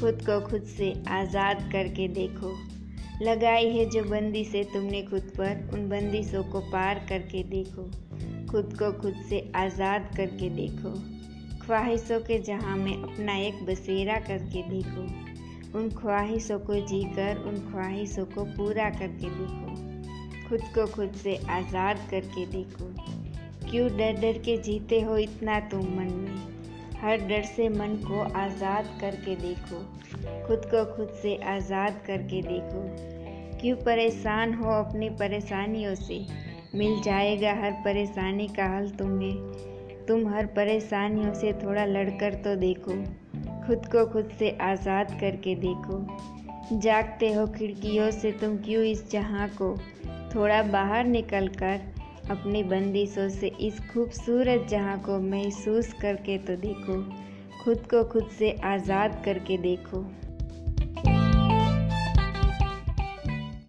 खुद को खुद से आज़ाद करके देखो। लगाई है जो बंदी से तुमने खुद पर, उन बंदिशों को पार करके देखो। खुद को खुद से आज़ाद करके देखो। ख्वाहिशों के जहाँ में अपना एक बसेरा करके देखो। उन ख्वाहिशों को जीकर, उन ख्वाहिशों को पूरा करके देखो। खुद को खुद से आज़ाद करके देखो। क्यों डर डर के जीते हो इतना तुम मन में? हर डर से मन को आज़ाद करके देखो, खुद को खुद से आज़ाद करके देखो। क्यों परेशान हो अपनी परेशानियों से? मिल जाएगा हर परेशानी का हल तुम्हें। तुम हर परेशानियों से थोड़ा लड़कर तो देखो, खुद को खुद से आज़ाद करके देखो। जागते हो खिड़कियों से तुम क्यों इस जहाँ को? थोड़ा बाहर निकल कर अपनी बंदिशों से इस खूबसूरत जहाँ को महसूस करके तो देखो, खुद को खुद से आज़ाद करके देखो।